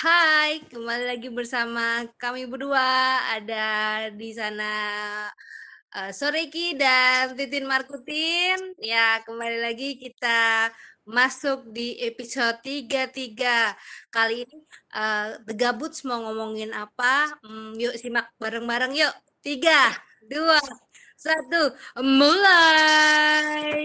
Hai, kembali lagi bersama kami berdua. Ada di sana uh, Soreki dan Titin Markutin. Ya, kembali lagi kita masuk di episode 33. Kali ini uh, The Gabuts mau ngomongin apa? Hmm, yuk simak bareng-bareng yuk. Tiga, dua, satu, mulai.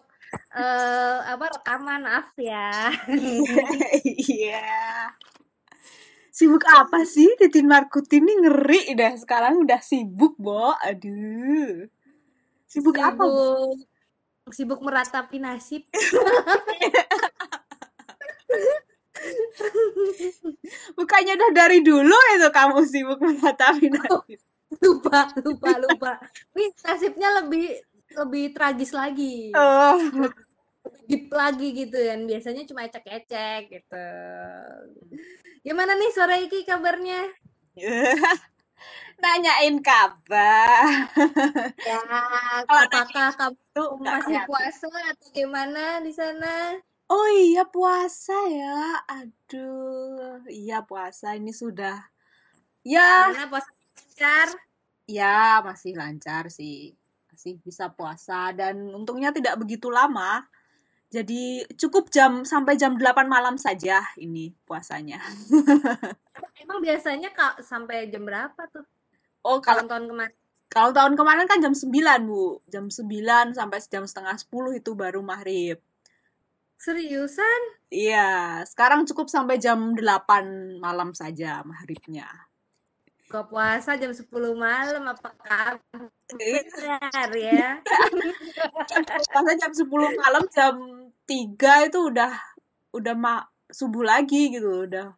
uh, apa rekaman maaf ya. Iya. sibuk apa sih Titin Markuti ini ngeri dah sekarang udah sibuk, Bo. Aduh. Sibuk, sibuk apa? Sibuk meratapi nasib. Bukannya udah dari dulu itu kamu sibuk menghadapi nasib. lupa, lupa, lupa. Ini nasibnya lebih lebih tragis lagi. Oh. Deep lagi gitu kan. Biasanya cuma ecek-ecek gitu. Gimana nih sore ini kabarnya? Nanyain kabar. Ya, apakah kamu masih puasa atau gimana di sana? Oh iya puasa ya. Aduh, iya puasa ini sudah. Ya. Gimana puasa lancar? Ya, masih lancar sih. Masih bisa puasa dan untungnya tidak begitu lama. Jadi cukup jam sampai jam 8 malam saja ini puasanya. Emang biasanya kak sampai jam berapa tuh? Oh, kalau tahun kemarin. Kalau tahun kemarin kan jam 9, Bu. Jam 9 sampai jam setengah 10 itu baru maghrib. Seriusan? Iya, sekarang cukup sampai jam 8 malam saja maghribnya. Buka puasa jam 10 malam apakah benar ya? Puasa jam 10 malam jam 3 itu udah udah ma subuh lagi gitu, udah.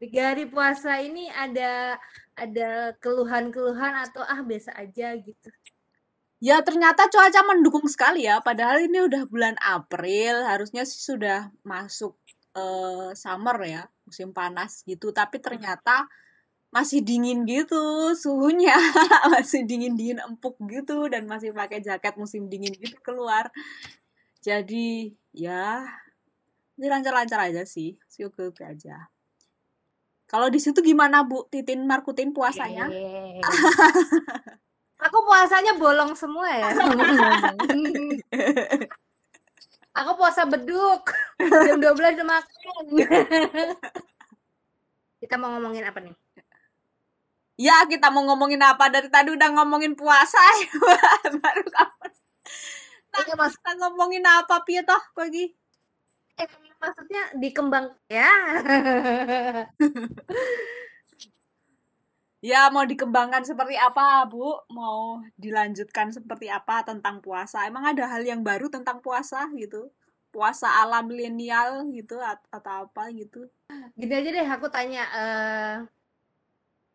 Tiga hari puasa ini ada ada keluhan-keluhan atau ah biasa aja gitu? Ya ternyata cuaca mendukung sekali ya. Padahal ini udah bulan April, harusnya sih sudah masuk uh, summer ya, musim panas gitu. Tapi ternyata masih dingin gitu suhunya, masih dingin dingin empuk gitu dan masih pakai jaket musim dingin gitu keluar. Jadi ya ini lancar-lancar aja sih, oke oke aja. Kalau di situ gimana Bu Titin Markutin puasanya? Aku puasanya bolong semua ya. Aku puasa beduk. Jam 12 udah makan. kita mau ngomongin apa nih? Ya, kita mau ngomongin apa? Dari tadi udah ngomongin puasa ya. Baru kapan? Nah, kita ngomongin apa, Pia toh, lagi? Eh, maksudnya dikembang ya. Ya, mau dikembangkan seperti apa, Bu? Mau dilanjutkan seperti apa tentang puasa? Emang ada hal yang baru tentang puasa gitu? Puasa ala milenial gitu atau apa gitu? Gini aja deh, aku tanya uh,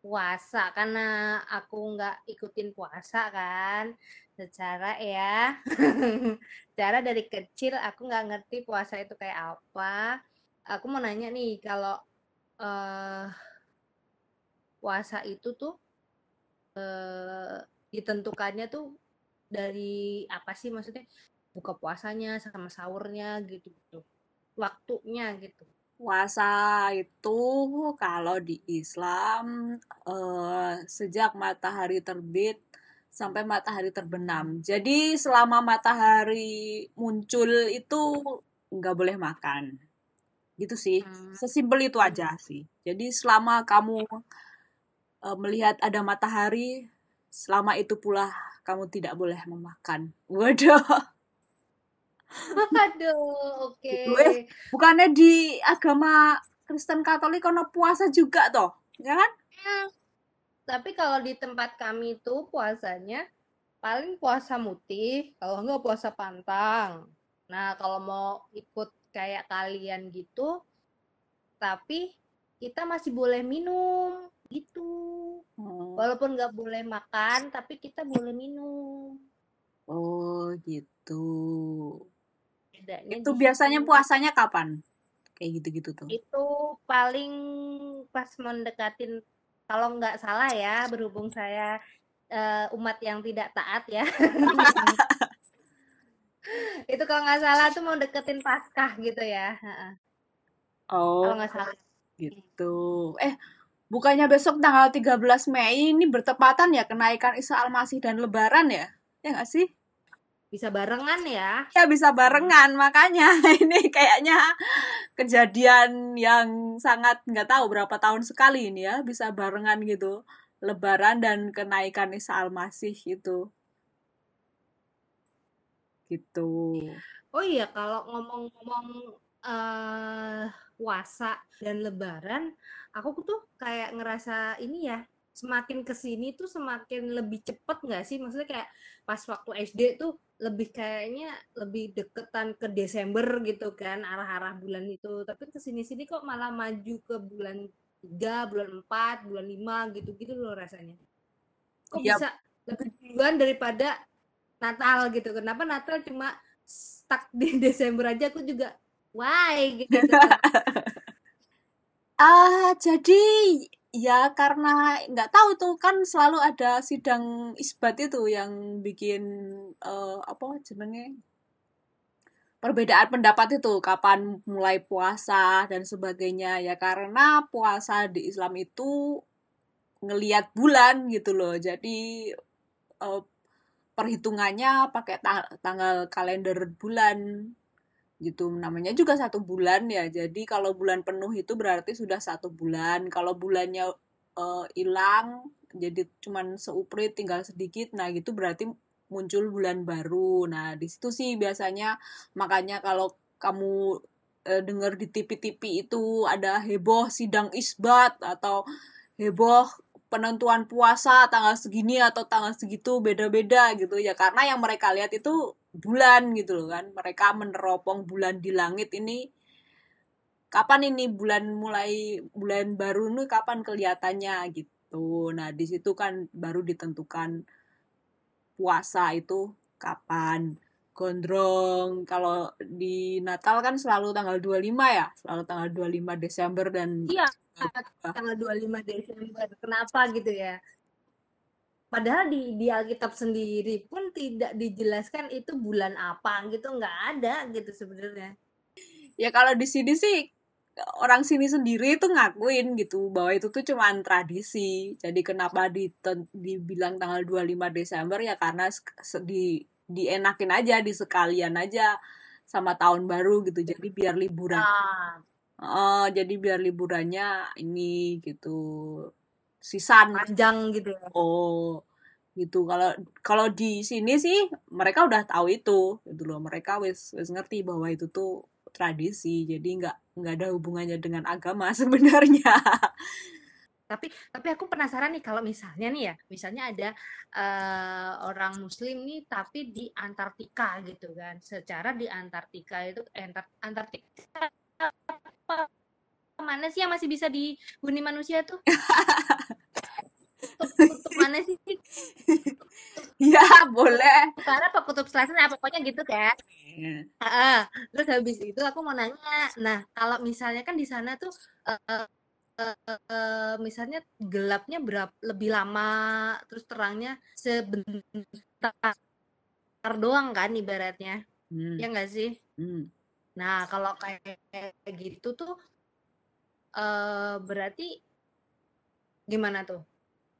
puasa karena aku nggak ikutin puasa kan, secara ya, cara dari kecil aku nggak ngerti puasa itu kayak apa. Aku mau nanya nih, kalau uh, puasa itu tuh eh, ditentukannya tuh dari apa sih? Maksudnya buka puasanya sama sahurnya gitu gitu waktunya gitu puasa itu kalau di Islam eh, sejak matahari terbit sampai matahari terbenam jadi selama matahari muncul itu nggak boleh makan gitu sih hmm. sesimpel itu aja sih jadi selama kamu uh, melihat ada matahari, selama itu pula kamu tidak boleh memakan. Waduh. Waduh, oke. Okay. Eh, bukannya di agama Kristen Katolik kono puasa juga toh, ya kan? Ya. Tapi kalau di tempat kami itu puasanya paling puasa mutih, kalau enggak puasa pantang. Nah, kalau mau ikut kayak kalian gitu, tapi kita masih boleh minum gitu. Oh, Walaupun nggak boleh makan, tapi kita boleh minum. oh gitu. Bedanya Itu biasanya situ. puasanya kapan? Kayak gitu-gitu tuh. Itu paling pas mendekatin, kalau nggak salah ya, berhubung saya eh, umat yang tidak taat ya. Itu kalau nggak salah tuh mau deketin Paskah gitu ya. Heeh. Kalau Oh, nggak salah. gitu. Eh, bukannya besok tanggal 13 Mei ini bertepatan ya kenaikan Isa Al-Masih dan Lebaran ya? Ya nggak sih? Bisa barengan ya. Ya bisa barengan, makanya ini kayaknya kejadian yang sangat nggak tahu berapa tahun sekali ini ya, bisa barengan gitu. Lebaran dan kenaikan Isa Al-Masih itu. Gitu. Oh iya, kalau ngomong-ngomong eh puasa dan Lebaran, aku tuh kayak ngerasa ini ya, semakin ke sini tuh semakin lebih cepet nggak sih? Maksudnya kayak pas waktu SD tuh lebih kayaknya lebih deketan ke Desember gitu kan, arah-arah bulan itu. Tapi ke sini-sini kok malah maju ke bulan 3, bulan 4, bulan 5 gitu-gitu loh rasanya. Kok Iya, bisa lebih duluan daripada Natal gitu. Kenapa Natal cuma stuck di Desember aja aku juga why gitu kan. Ah, jadi ya karena nggak tahu tuh kan selalu ada sidang isbat itu yang bikin eh, apa jenenge? Perbedaan pendapat itu kapan mulai puasa dan sebagainya. Ya karena puasa di Islam itu ngelihat bulan gitu loh. Jadi eh, perhitungannya pakai ta- tanggal kalender bulan gitu namanya juga satu bulan ya. Jadi kalau bulan penuh itu berarti sudah satu bulan. Kalau bulannya eh, hilang jadi cuman seuprit tinggal sedikit nah gitu berarti muncul bulan baru. Nah di situ sih biasanya makanya kalau kamu eh, dengar di TV-TV itu ada heboh sidang isbat atau heboh penentuan puasa tanggal segini atau tanggal segitu beda-beda gitu ya. Karena yang mereka lihat itu bulan gitu loh kan. Mereka meneropong bulan di langit ini. Kapan ini bulan mulai bulan baru nih kapan kelihatannya gitu. Nah di situ kan baru ditentukan puasa itu kapan gondrong kalau di Natal kan selalu tanggal 25 ya selalu tanggal 25 Desember dan Iya, tanggal 25 Desember. Kenapa gitu ya? Padahal di, di Alkitab sendiri pun tidak dijelaskan itu bulan apa gitu, nggak ada gitu sebenarnya. ya kalau di sini sih orang sini sendiri itu ngakuin gitu bahwa itu tuh cuma tradisi. Jadi kenapa diten- dibilang tanggal 25 Desember ya karena di dienakin aja, disekalian aja sama tahun baru gitu. Jadi biar liburan. Ah, Oh, jadi biar liburannya ini gitu. Sisan. panjang gitu ya. Oh, gitu. Kalau kalau di sini sih mereka udah tahu itu, gitu loh. Mereka wis wis ngerti bahwa itu tuh tradisi. Jadi nggak nggak ada hubungannya dengan agama sebenarnya. Tapi tapi aku penasaran nih kalau misalnya nih ya, misalnya ada eh, orang Muslim nih tapi di Antartika gitu kan. Secara di Antartika itu Antar- Antartika apa mana sih yang masih bisa dihuni manusia tuh? Kutub, kutub mana sih? ya, boleh. Utara apa kutub selatan? Nah, pokoknya gitu kan. Heeh. Terus habis itu aku mau nanya, nah kalau misalnya kan di sana tuh eh, eh, misalnya gelapnya berapa lebih lama, terus terangnya sebentar doang kan ibaratnya, Hmm, ya nggak sih? hmm. Nah kalau kayak gitu tuh eh, berarti gimana tuh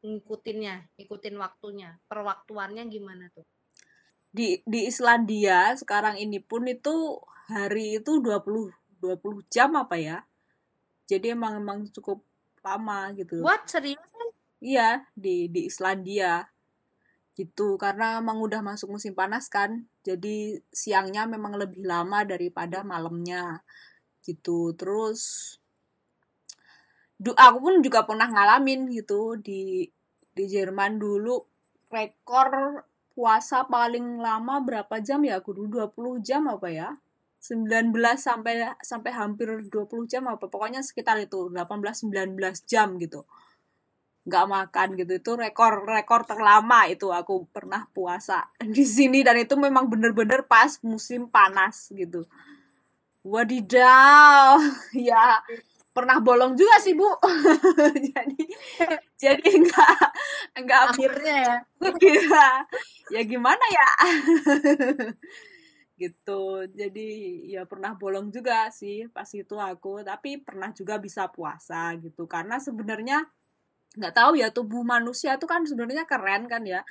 ngikutinnya, ngikutin waktunya, perwaktuannya gimana tuh? Di di Islandia sekarang ini pun itu hari itu 20 20 jam apa ya? Jadi emang emang cukup lama gitu. What serius? Iya, di di Islandia. gitu karena emang udah masuk musim panas kan jadi siangnya memang lebih lama daripada malamnya gitu terus du aku pun juga pernah ngalamin gitu di di Jerman dulu rekor puasa paling lama berapa jam ya aku dulu 20 jam apa ya 19 sampai sampai hampir 20 jam apa pokoknya sekitar itu 18 19 jam gitu. Nggak makan gitu itu rekor rekor terlama itu aku pernah puasa di sini dan itu memang bener-bener pas musim panas gitu. Wadidaw ya pernah bolong juga sih bu. Jadi jadi enggak enggak akhirnya ya. Ya, ya gimana ya gitu. Jadi ya pernah bolong juga sih pas itu aku tapi pernah juga bisa puasa gitu. Karena sebenarnya nggak tahu ya tubuh manusia itu kan sebenarnya keren kan ya.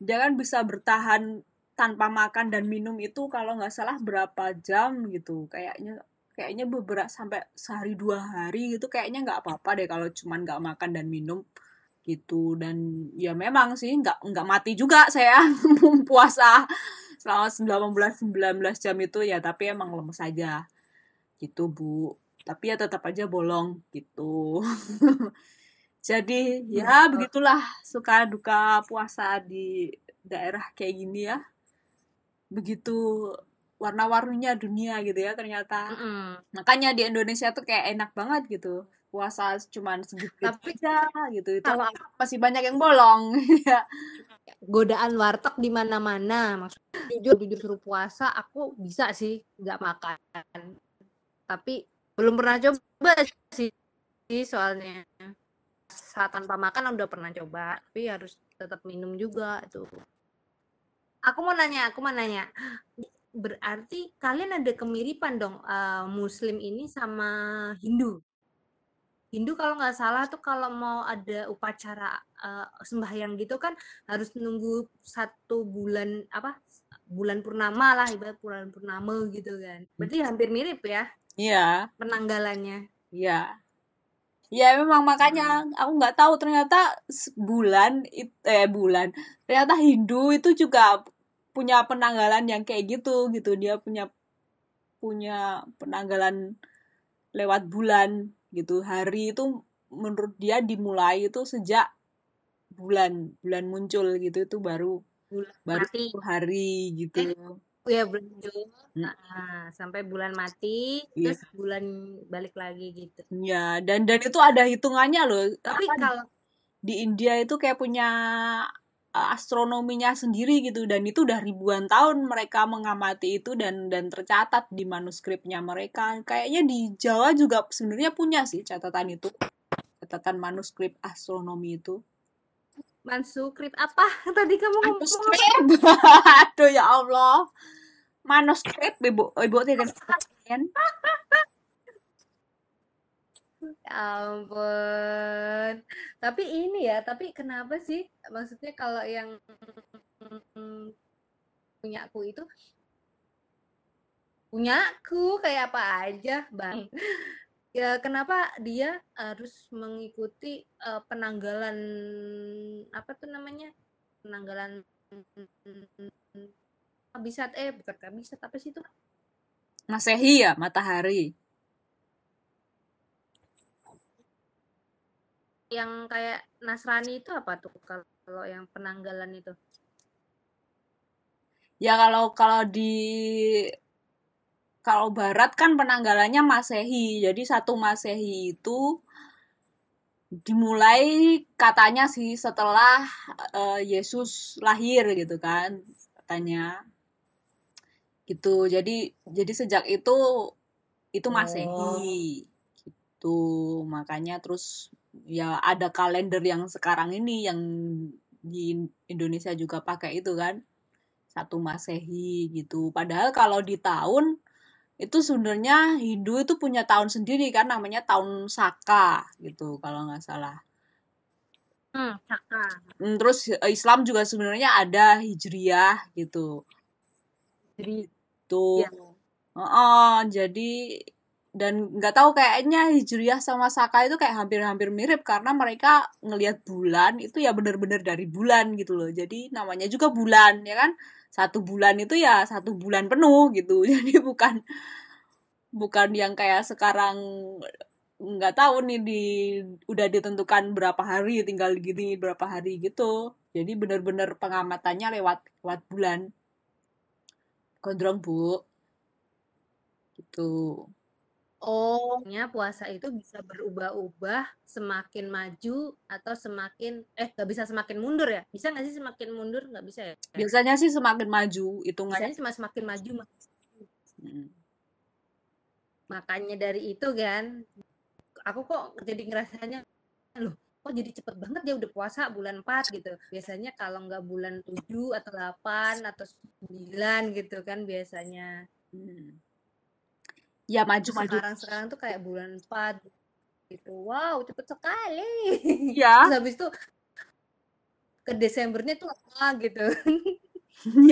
Dia kan bisa bertahan tanpa makan dan minum itu kalau nggak salah berapa jam gitu. Kayaknya kayaknya beberapa sampai sehari dua hari gitu kayaknya nggak apa-apa deh kalau cuman nggak makan dan minum gitu. Dan ya memang sih nggak nggak mati juga saya puasa. Selama 19 19 jam itu ya tapi emang lemes saja gitu Bu. Tapi ya tetap aja bolong gitu. Jadi ya begitulah suka duka puasa di daerah kayak gini ya. Begitu warna-warninya dunia gitu ya ternyata. Mm -mm. makanya di Indonesia tuh kayak enak banget gitu puasa cuman segitu Tapi aja gitu. Itu kalau masih banyak yang bolong. Ya godaan warteg di mana-mana. Maksudnya jujur jujur suruh puasa aku bisa sih nggak makan. Tapi belum pernah coba sih soalnya. Saat tanpa makan udah pernah coba tapi harus tetap minum juga tuh aku mau nanya aku mau nanya. Berarti kalian ada kemiripan dong uh, muslim ini sama Hindu Hindu kalau nggak salah tuh kalau mau ada upacara uh, sembahyang gitu kan harus nunggu satu bulan apa bulan purnama lah ibarat bulan purnama gitu kan. Berarti hampir mirip ya iya. penanggalannya. Iya. Ya memang makanya aku nggak tahu ternyata bulan eh bulan ternyata Hindu itu juga punya penanggalan yang kayak gitu gitu. Dia punya punya penanggalan lewat bulan gitu. Hari itu menurut dia dimulai itu sejak bulan bulan muncul gitu. Itu baru bulan baru mati. hari gitu. Eh, ya bulan muncul. Nah, sampai bulan mati Iya. terus bulan balik lagi gitu. Ya dan dan itu ada hitungannya loh. Tapi Apa, kalau di India itu kayak punya astronominya sendiri gitu. Dan itu udah ribuan tahun mereka mengamati itu dan dan tercatat di manuskripnya mereka. Kayaknya di Jawa juga sebenarnya punya sih catatan itu. Catatan manuskrip astronomi itu. Manuskrip apa? Tadi kamu ngomong manuskrip? aduh ya Allah. Manuskrip ibu ibu tidak ampun. Tapi ini ya, tapi kenapa sih? Maksudnya kalau yang punyaku itu punyaku kayak apa aja, Bang. Ya kenapa dia harus mengikuti uh, penanggalan apa tuh namanya? Penanggalan kabisat eh bukan kabisat apa sih itu? Masehi ya, matahari. Yang kayak Nasrani itu apa tuh kalau yang penanggalan itu? Ya kalau kalau di kalau barat kan penanggalannya Masehi. Jadi satu Masehi itu dimulai katanya sih setelah uh, Yesus lahir gitu kan katanya gitu jadi jadi sejak itu itu masehi oh. gitu makanya terus ya ada kalender yang sekarang ini yang di Indonesia juga pakai itu kan satu masehi gitu. Padahal kalau di tahun itu sebenarnya Hindu itu punya tahun sendiri kan namanya tahun Saka gitu kalau nggak salah. Hmm, Saka. Hmm, terus Islam juga sebenarnya ada Hijriyah gitu. Jadi tuh ya. oh, jadi dan nggak tahu kayaknya Hijriyah sama Saka itu kayak hampir-hampir mirip karena mereka ngelihat bulan itu ya bener-bener dari bulan gitu loh. Jadi namanya juga bulan ya kan? Satu bulan itu ya satu bulan penuh gitu. Jadi bukan bukan yang kayak sekarang nggak tahu nih di udah ditentukan berapa hari tinggal gini berapa hari gitu. Jadi bener-bener pengamatannya lewat lewat bulan. Gondrong bu. Gitu. Oh, nya puasa itu bisa berubah-ubah semakin maju atau semakin eh nggak bisa semakin mundur ya? Bisa nggak sih semakin mundur? Nggak bisa ya? Biasanya sih semakin maju hitungannya. Biasanya cuma semakin maju. Hmm. Makanya dari itu kan, aku kok jadi ngerasanya, loh kok jadi cepet banget ya udah puasa bulan 4 gitu. Biasanya kalau nggak bulan 7 atau 8 atau 9 gitu kan biasanya. Hmm. Ya maju-maju. Sekarang-sekarang tuh kayak bulan 4 gitu. Wow, cepet sekali. Ya. Terus habis itu ke Desembernya tuh apa gitu.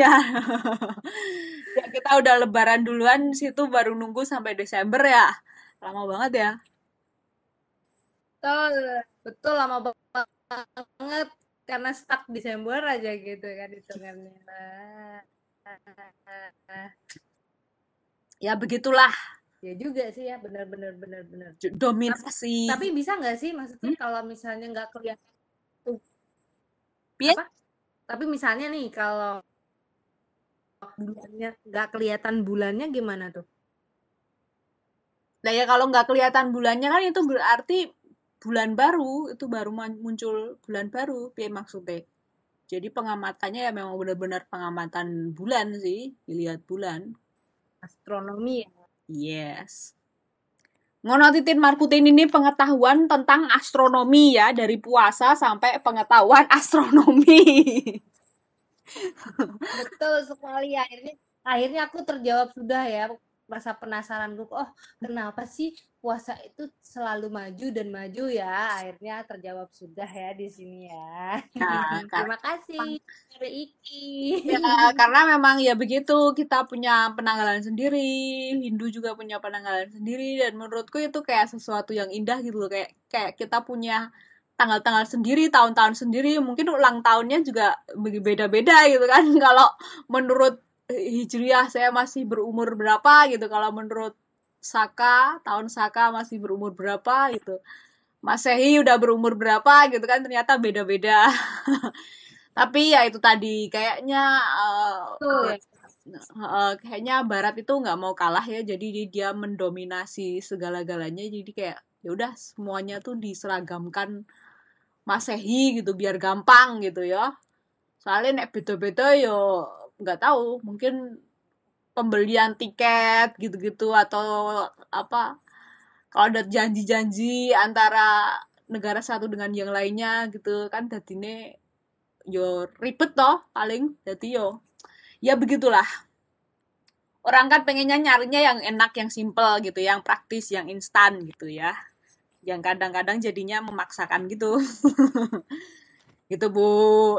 ya. ya kita udah lebaran duluan situ baru nunggu sampai Desember ya. Lama banget ya. Betul, betul lama banget karena stuck Desember aja gitu kan hitungannya. Ya begitulah. Ya juga sih ya, benar benar benar benar. Dominasi. Tapi, tapi bisa nggak sih maksudnya hmm? kalau misalnya nggak kelihatan Apa? Tapi misalnya nih kalau bulannya nggak kelihatan bulannya gimana tuh? Nah ya kalau nggak kelihatan bulannya kan itu berarti bulan baru itu baru muncul bulan baru, piye maksudnya? Jadi pengamatannya ya memang benar-benar pengamatan bulan sih, dilihat bulan. Astronomi ya. Yes. Ngono titin Markutin ini pengetahuan tentang astronomi ya dari puasa sampai pengetahuan astronomi. Betul sekali akhirnya akhirnya aku terjawab sudah ya rasa penasaran gue oh kenapa sih puasa itu selalu maju dan maju ya? Akhirnya terjawab sudah ya di sini ya. Nah, terima kasih Iki. Ya karena memang ya begitu kita punya penanggalan sendiri Hindu juga punya penanggalan sendiri dan menurutku itu kayak sesuatu yang indah gitu loh kayak kayak kita punya tanggal-tanggal sendiri, tahun-tahun sendiri, mungkin ulang tahunnya juga beda-beda gitu kan. Kalau menurut Hijriah saya masih berumur berapa gitu, kalau menurut Saka, tahun Saka masih berumur berapa gitu. Masehi udah berumur berapa gitu kan, ternyata beda-beda. Tapi ya itu tadi, kayaknya uh, uh, kayaknya Barat itu nggak mau kalah ya, jadi dia mendominasi segala-galanya, jadi kayak ya udah semuanya tuh diseragamkan masehi gitu biar gampang gitu ya. Soalnya nek beda-beda yo nggak tahu mungkin pembelian tiket gitu-gitu atau apa kalau ada janji-janji antara negara satu dengan yang lainnya gitu kan ini yo ribet toh paling jadi yo ya begitulah. Orang kan pengennya nyarinya yang enak yang simple gitu yang praktis yang instan gitu ya. Yang kadang-kadang jadinya memaksakan gitu gitu bu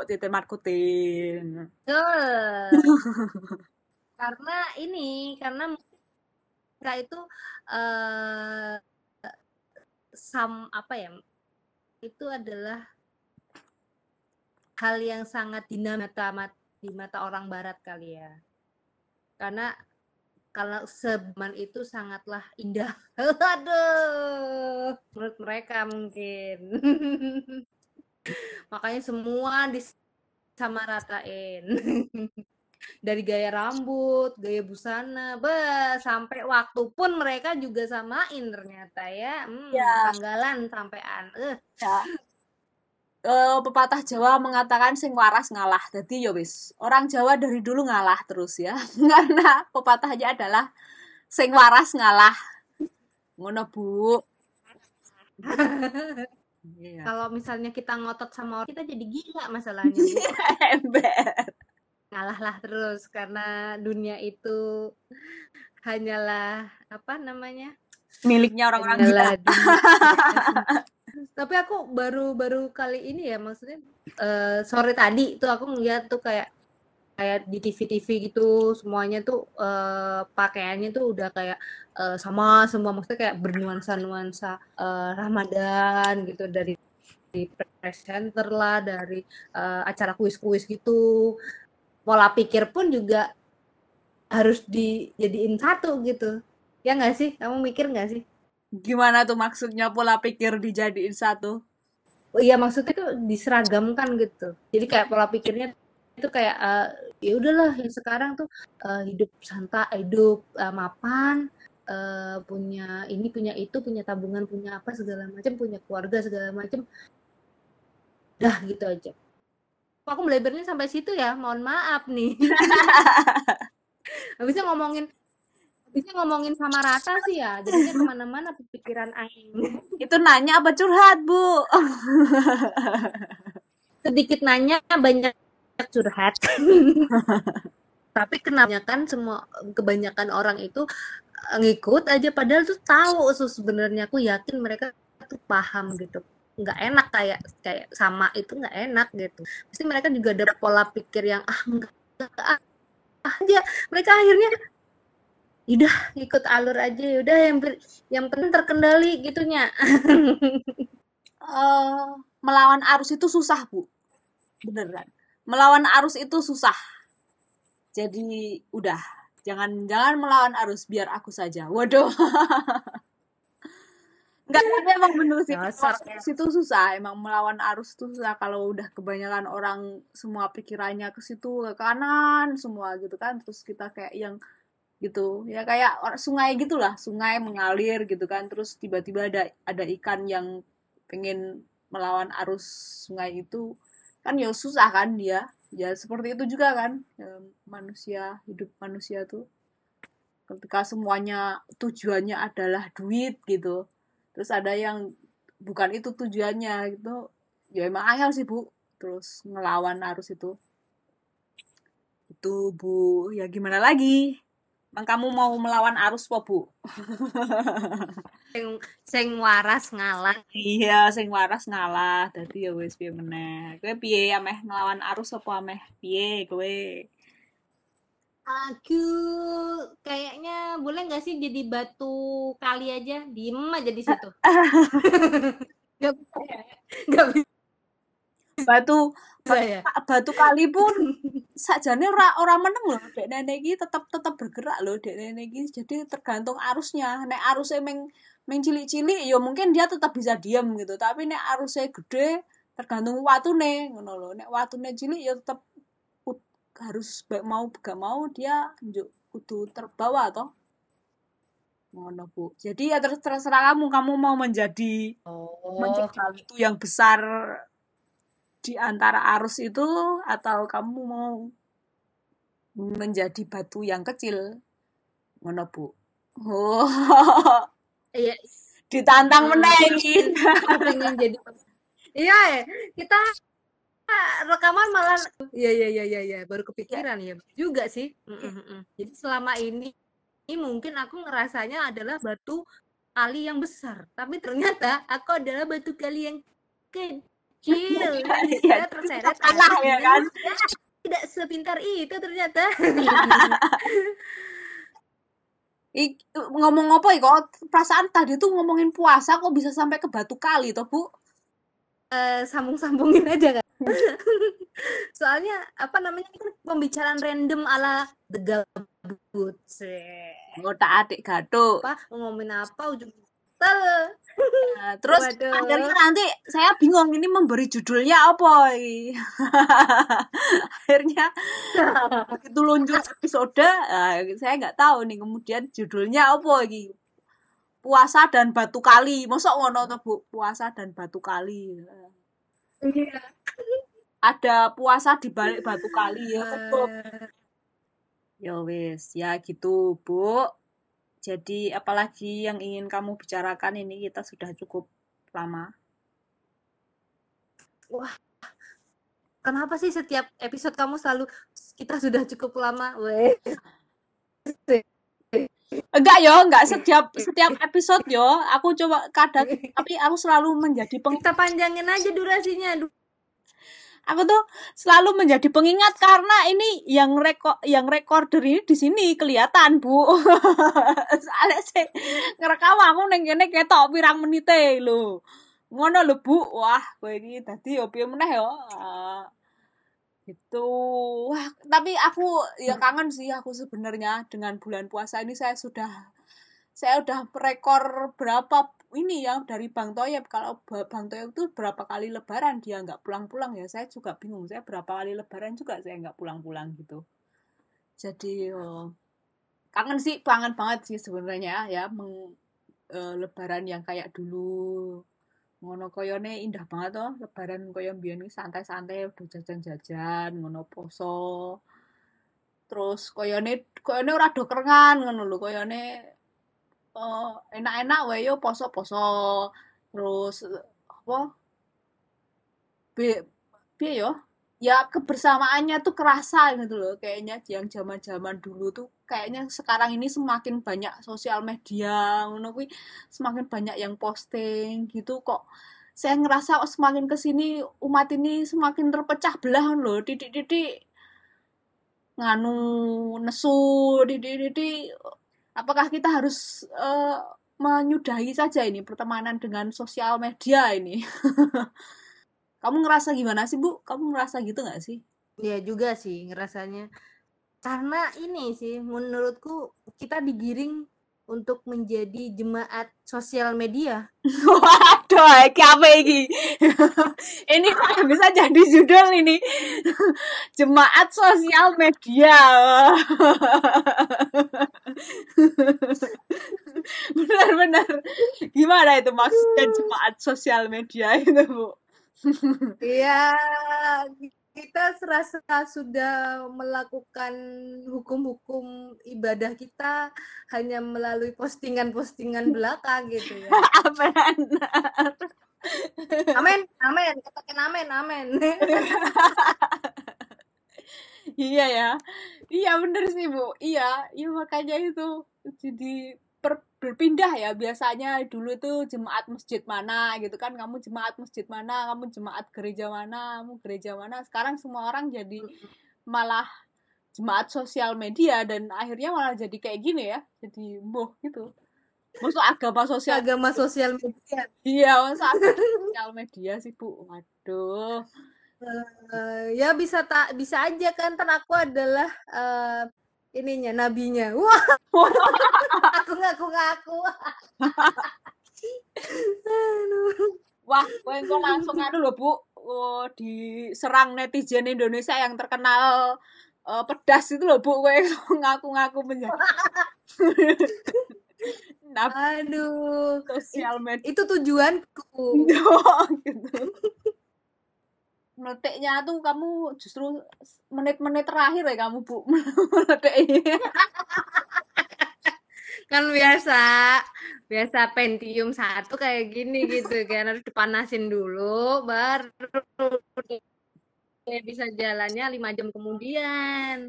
titik markutin karena ini karena mereka itu uh, sam apa ya itu adalah hal yang sangat dinamika di mata orang barat kali ya karena kalau seban itu sangatlah indah. Aduh, menurut mereka mungkin. Makanya semua disamaratain. Dari gaya rambut, gaya busana, be, sampai waktu pun mereka juga samain ternyata ya. Hmm, ya. Tanggalan sampean. Uh. Ya uh, pepatah Jawa mengatakan sing waras ngalah. Jadi ya wis, orang Jawa dari dulu ngalah terus ya. Karena pepatahnya adalah sing waras ngalah. Ngono, Bu. yeah. Kalau misalnya kita ngotot sama orang, kita jadi gila masalahnya. Ember. Ngalahlah terus karena dunia itu hanyalah apa namanya? Miliknya orang-orang gila. Tapi aku baru baru kali ini ya maksudnya uh, sore tadi tuh aku ngeliat tuh kayak kayak di TV-TV gitu semuanya tuh uh, pakaiannya tuh udah kayak uh, sama semua maksudnya kayak bernuansa-nuansa uh, Ramadan gitu dari di presenter lah dari uh, acara kuis-kuis gitu pola pikir pun juga harus dijadiin satu gitu ya nggak sih kamu mikir nggak sih Gimana tuh maksudnya pola pikir dijadiin satu? Oh iya maksudnya tuh diseragamkan gitu. Jadi kayak pola pikirnya itu kayak uh, ya udahlah yang sekarang tuh uh, hidup santai, hidup uh, mapan, uh, punya ini punya itu punya tabungan punya apa segala macam punya keluarga segala macam. Dah gitu aja. Aku melebarnya sampai situ ya? Mohon maaf nih. Habisnya ngomongin habisnya ngomongin sama rata sih ya. Jadinya ke mana-mana pikiran angin itu nanya apa? Curhat bu. Sedikit nanya banyak curhat tapi kenapa kan semua kebanyakan orang itu eh, ngikut aja padahal tuh tahu sebenarnya. Aku yakin mereka tuh paham gitu. Nggak enak kayak kayak sama itu nggak enak gitu. Pasti mereka juga ada pola pikir yang ah enggak ah, aja. Mereka akhirnya udah ikut alur aja udah yang yang penting terkendali gitunya. Uh, melawan arus itu susah bu. Beneran melawan arus itu susah. Jadi udah jangan jangan melawan arus biar aku saja. Waduh. Enggak, tapi emang bener sih. Arus itu susah emang melawan arus itu susah. Kalau udah kebanyakan orang semua pikirannya ke situ ke kanan semua gitu kan. Terus kita kayak yang gitu ya kayak sungai gitulah. Sungai mengalir gitu kan. Terus tiba-tiba ada ada ikan yang pengen melawan arus sungai itu kan ya susah kan dia. Ya seperti itu juga kan ya, manusia hidup manusia tuh. Ketika semuanya tujuannya adalah duit gitu. Terus ada yang bukan itu tujuannya gitu ya emang angel sih bu. Terus ngelawan arus itu. Itu bu. Ya gimana lagi Emang kamu mau melawan arus po bu? Sing sing waras ngalah. Iya sing waras ngalah. Tadi ya wes piye meneh. Kowe piye ameh ngelawan arus apa ameh? Piye kowe? Aku kayaknya boleh nggak sih jadi batu kali aja? Diem aja di situ. Nggak bisa. Ya nggak bisa batu ya? batu kali pun sajane ora ora meneng loh dek nenek iki tetap tetap bergerak loh dek nenek iki. Jadi tergantung arusnya. Nek arusnya meng meng cilik-cilik ya mungkin dia tetap bisa diam gitu. Tapi nek arusnya gede tergantung watune ngono loh nek watune cilik ya tetap harus baik mau gak mau dia njuk kudu terbawa toh. Ngono bu. Jadi ya terus terserah kamu. Kamu mau menjadi oh. menjadi itu yang besar di antara arus itu atau kamu mau menjadi batu yang kecil? Ngono bu. Oh. Iya. Ditantang menengin pengen jadi iya kita rekaman malah iya iya iya iya ya. baru kepikiran ya, juga sih. Jadi selama ini ini mungkin aku ngerasanya adalah batu kali yang besar. Tapi ternyata aku adalah batu kali yang kecil ya, terseret kalah ya kan? tidak sepintar itu ternyata. Ngomong apa ya kok perasaan tadi tuh ngomongin puasa kok bisa sampai ke batu kali toh bu? Uh, sambung-sambungin aja kan soalnya apa namanya ini kan pembicaraan random ala the gabut. Sih oh tak adik gaduh apa ngomongin apa ujung Nah, terus Waduh. akhirnya nanti saya bingung ini memberi judulnya apa akhirnya begitu luncur episode nah, saya nggak tahu nih kemudian judulnya apa lagi puasa dan batu kali. Masuk ngono tuh bu? Puasa dan batu kali. Iya. ada puasa di balik batu kali ya ya wis ya gitu bu jadi apalagi yang ingin kamu bicarakan ini kita sudah cukup lama. Wah, kenapa sih setiap episode kamu selalu kita sudah cukup lama? Weh. Enggak yo, enggak setiap setiap episode yo. Aku coba kadang tapi aku selalu menjadi peng... Kita panjangin aja durasinya aku tuh selalu menjadi pengingat karena ini yang rekor yang recorder ini di sini kelihatan bu. Soalnya sih ngerekam aku neng kene ketok pirang menite lo ngono lo bu. Wah gue ini tadi opi meneh yo uh, itu wah tapi aku ya kangen sih aku sebenarnya dengan bulan puasa ini saya sudah saya udah rekor berapa ini ya dari Bang Toyeb. Kalau Bang Toyeb itu berapa kali lebaran dia nggak pulang-pulang ya. Saya juga bingung saya berapa kali lebaran juga saya nggak pulang-pulang gitu. Jadi oh, kangen sih kangen banget sih sebenarnya ya meng, e, lebaran yang kayak dulu. Ngono koyone indah banget toh lebaran koyo mbiyen santai-santai udah jajan-jajan ngono poso. Terus koyone koyone ora do kerengan ngono lho koyone uh, enak-enak wae yo poso-poso. Terus apa? Be piye yo? Ya kebersamaannya tuh kerasa gitu loh kayaknya yang zaman zaman dulu tuh kayaknya sekarang ini semakin banyak sosial media ngono semakin banyak yang posting gitu kok. Saya ngerasa oh, semakin ke sini umat ini semakin terpecah belah loh titik-titik. Nganu nesu titik-titik apakah kita harus uh, menyudahi saja ini pertemanan dengan sosial media ini Kamu ngerasa gimana sih, Bu? Kamu ngerasa gitu nggak sih? Iya juga sih ngerasanya. Karena ini sih menurutku kita digiring untuk menjadi jemaat sosial media. Waduh, apa ini? ini kok bisa jadi judul ini. jemaat sosial media. Benar-benar. Gimana itu maksudnya jemaat sosial media itu, Bu? Iya, kita serasa sudah melakukan hukum-hukum ibadah kita hanya melalui postingan-postingan belaka gitu ya. Benar. Amin, amin, katakan amin, amin. iya ya, iya bener sih bu, iya, iya makanya itu jadi per, berpindah ya. Biasanya dulu itu jemaat masjid mana gitu kan. Kamu jemaat masjid mana kamu jemaat gereja mana kamu gereja mana. Sekarang semua orang jadi malah jemaat sosial media dan akhirnya malah jadi kayak gini ya. Jadi boh gitu. Maksud agama sosial agama sosial media. Iya masa sosial media sih bu. Waduh. Uh, ya bisa tak bisa aja kan kan aku adalah uh, ininya nabinya. Wah. Aku ngaku ngaku wah kau langsung anu loh bu. Oh, diserang netizen Indonesia yang terkenal uh, pedas itu loh bu. Kowe ngaku-ngaku menjadi nah, aduh. Sosial media. Itu tujuanku. Gitu meleteknya tuh kamu justru menit-menit terakhir ya kamu bu meleteknya kan biasa biasa Pentium satu kayak gini gitu kan harus dipanasin dulu baru bisa jalannya lima jam kemudian.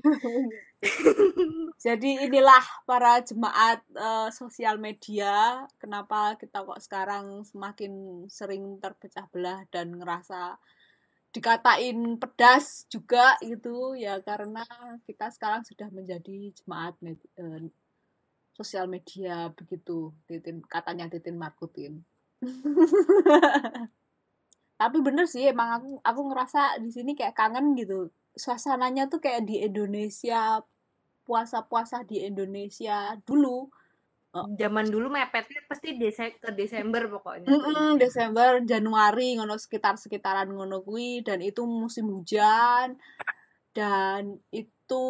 Jadi inilah para jemaat uh, sosial media kenapa kita kok sekarang semakin sering terpecah belah dan ngerasa dikatain pedas juga gitu ya karena kita sekarang sudah menjadi jemaat med, eh, sosial media begitu titin katanya titin markutin. Tapi bener sih emang aku aku ngerasa di sini kayak kangen gitu. Suasananya tuh kayak di Indonesia puasa-puasa di Indonesia dulu Oh. Zaman dulu mepetnya pasti dese ke Desember pokoknya. Mm -mm, Desember, Januari ngono sekitar-sekitaran ngono kuwi dan itu musim hujan dan itu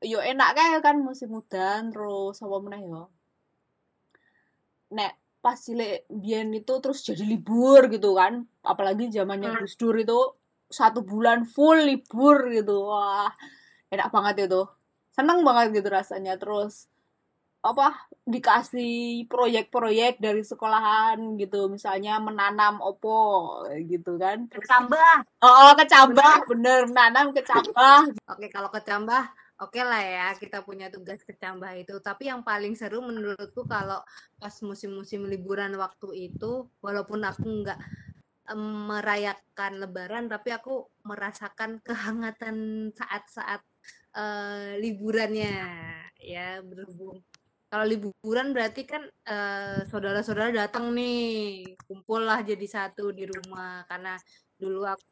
yo enak kayak kan musim hujan terus apa meneh yo. Nek pas cilik biyen itu terus jadi libur gitu kan apalagi zamannya hmm. Gus Dur itu satu bulan full libur gitu wah enak banget itu seneng banget gitu rasanya terus apa dikasih proyek-proyek dari sekolahan gitu. Misalnya menanam opo gitu kan. Kecambah oh kecambah bener, bener menanam kecambah oke kalau kecambah oke okay lah ya kita punya tugas kecambah itu. Tapi yang paling seru menurutku kalau pas musim-musim liburan waktu itu walaupun aku nggak merayakan lebaran tapi aku merasakan kehangatan saat-saat uh, liburannya. Ya berhubung kalau liburan berarti kan uh, saudara-saudara datang nih, kumpul lah jadi satu di rumah karena dulu aku,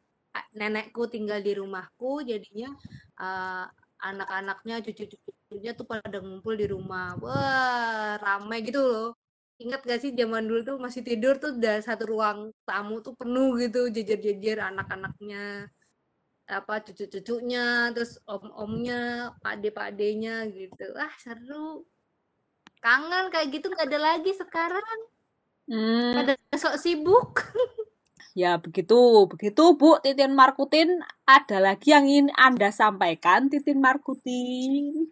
nenekku tinggal di rumahku jadinya uh, anak-anaknya cucu-cucunya tuh pada ngumpul di rumah. Wah, ramai gitu loh. Ingat gak sih zaman dulu tuh masih tidur tuh udah satu ruang tamu tuh penuh gitu jejer-jejer anak-anaknya. apa cucu-cucunya terus om-omnya pade-padenya gitu ah seru kangen kayak gitu nggak ada lagi sekarang Hmm, pada sok sibuk ya begitu, begitu Bu Titin Markutin. Ada lagi yang ingin Anda sampaikan, Titin Markutin?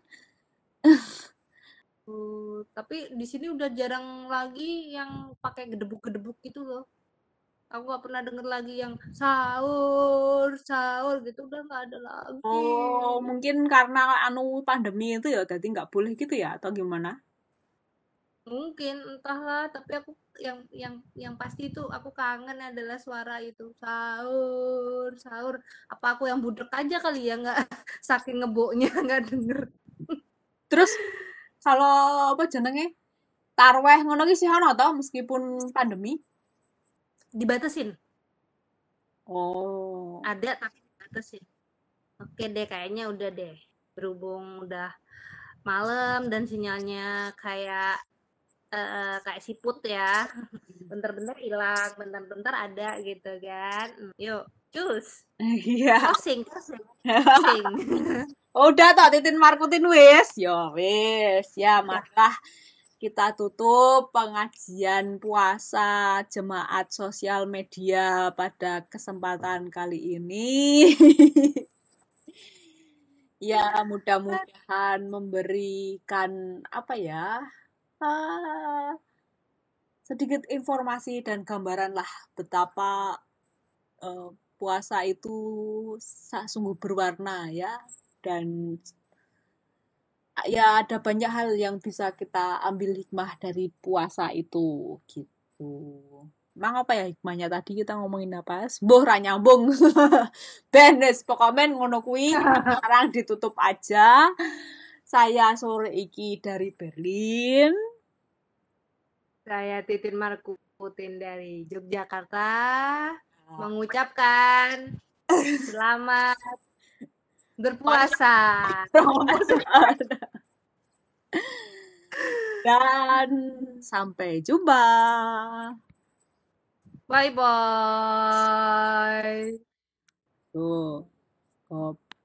Uh, tapi di sini udah jarang lagi yang pakai gedebuk-gedebuk gitu loh. Aku nggak pernah denger lagi yang sahur, sahur gitu udah nggak ada lagi. Oh, mungkin karena anu pandemi itu ya, jadi nggak boleh gitu ya, atau gimana? Mungkin entahlah, tapi aku yang yang yang pasti itu aku kangen adalah suara itu sahur, sahur. Apa aku yang budek aja kali ya nggak saking ngeboknya nggak denger. Terus kalau apa jenenge tarweh ngono ki sih ono to meskipun pandemi? Dibatasin. Oh. Ada tapi dibatasin. Oke deh, kayaknya udah deh. Berhubung udah malam dan sinyalnya kayak eh, kayak siput ya. Bentar-bentar hilang, bentar-bentar ada gitu kan. Yuk, cus. Iya. Closing, closing, closing. Udah toh Titin Markutin wis. Yo wis. Ya, malah kita tutup pengajian puasa jemaat sosial media pada kesempatan kali ini. ya, mudah-mudahan memberikan apa ya? Ah, sedikit informasi dan gambaran lah betapa eh, puasa itu sungguh berwarna ya dan ya ada banyak hal yang bisa kita ambil hikmah dari puasa itu gitu. Emang apa ya hikmahnya tadi kita ngomongin apa? Boh ra nyambung. Benes pokoknya ngono kuwi sekarang ditutup aja. Saya sore iki dari Berlin. Saya Titin Markutin dari Yogyakarta mengucapkan selamat berpuasa. Dan sampai jumpa. Bye bye. Tuh. Kop.